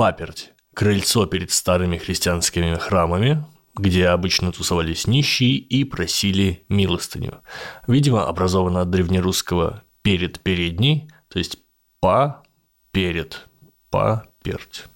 Паперть – крыльцо перед старыми христианскими храмами, где обычно тусовались нищие и просили милостыню. Видимо, образовано от древнерусского «перед передний», то есть «па», «перед», «па», «перть».